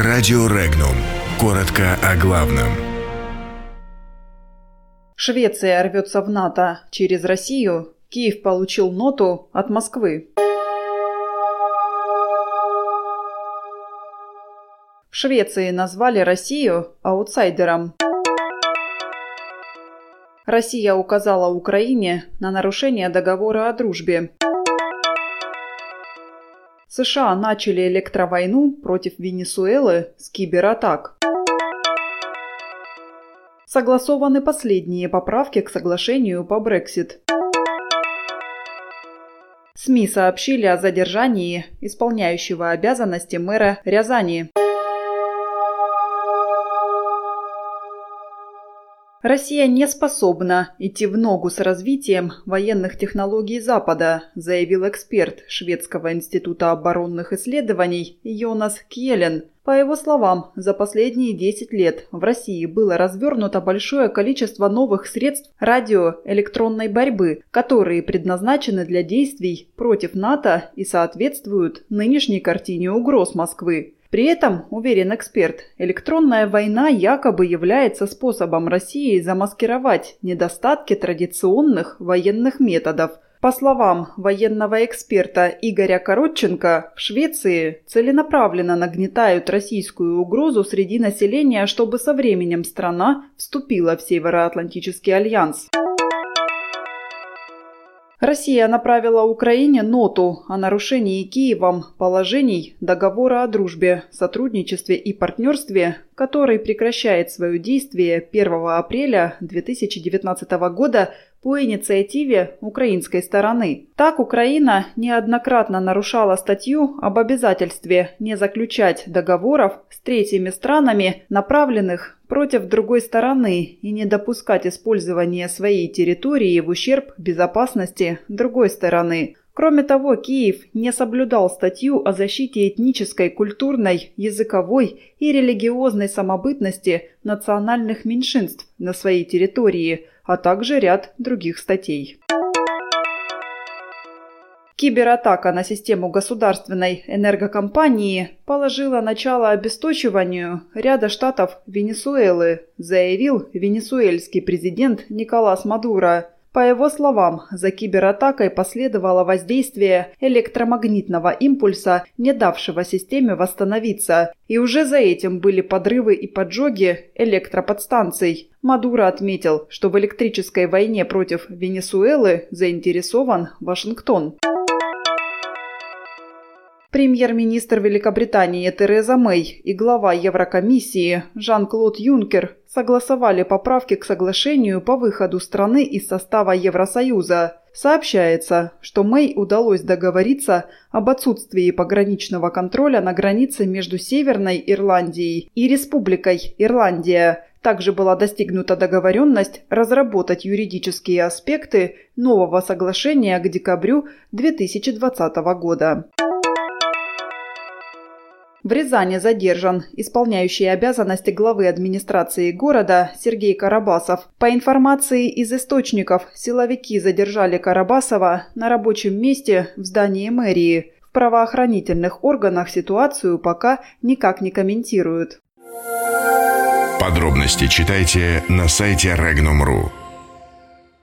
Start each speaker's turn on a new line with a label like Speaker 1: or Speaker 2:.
Speaker 1: Радио Регнум. Коротко о главном.
Speaker 2: Швеция рвется в НАТО через Россию. Киев получил ноту от Москвы. В Швеции назвали Россию аутсайдером. Россия указала Украине на нарушение договора о дружбе. США начали электровойну против Венесуэлы с кибератак. Согласованы последние поправки к соглашению по Брексит. СМИ сообщили о задержании исполняющего обязанности мэра Рязани. Россия не способна идти в ногу с развитием военных технологий Запада, заявил эксперт Шведского института оборонных исследований Йонас Кьелен. По его словам, за последние 10 лет в России было развернуто большое количество новых средств радиоэлектронной борьбы, которые предназначены для действий против НАТО и соответствуют нынешней картине угроз Москвы. При этом, уверен эксперт, электронная война якобы является способом России замаскировать недостатки традиционных военных методов. По словам военного эксперта Игоря Коротченко, в Швеции целенаправленно нагнетают российскую угрозу среди населения, чтобы со временем страна вступила в Североатлантический альянс. Россия направила Украине ноту о нарушении Киевом положений договора о дружбе, сотрудничестве и партнерстве, который прекращает свое действие 1 апреля 2019 года по инициативе украинской стороны. Так Украина неоднократно нарушала статью об обязательстве не заключать договоров с третьими странами, направленных против другой стороны и не допускать использования своей территории в ущерб безопасности другой стороны. Кроме того, Киев не соблюдал статью о защите этнической, культурной, языковой и религиозной самобытности национальных меньшинств на своей территории, а также ряд других статей. Кибератака на систему государственной энергокомпании положила начало обесточиванию ряда штатов Венесуэлы, заявил венесуэльский президент Николас Мадуро. По его словам, за кибератакой последовало воздействие электромагнитного импульса, не давшего системе восстановиться, и уже за этим были подрывы и поджоги электроподстанций. Мадуро отметил, что в электрической войне против Венесуэлы заинтересован Вашингтон. Премьер-министр Великобритании Тереза Мэй и глава Еврокомиссии Жан-Клод Юнкер согласовали поправки к соглашению по выходу страны из состава Евросоюза. Сообщается, что Мэй удалось договориться об отсутствии пограничного контроля на границе между Северной Ирландией и Республикой Ирландия. Также была достигнута договоренность разработать юридические аспекты нового соглашения к декабрю 2020 года. В Рязани задержан исполняющий обязанности главы администрации города Сергей Карабасов. По информации из источников, силовики задержали Карабасова на рабочем месте в здании мэрии. В правоохранительных органах ситуацию пока никак не комментируют.
Speaker 1: Подробности читайте на сайте Regnum.ru.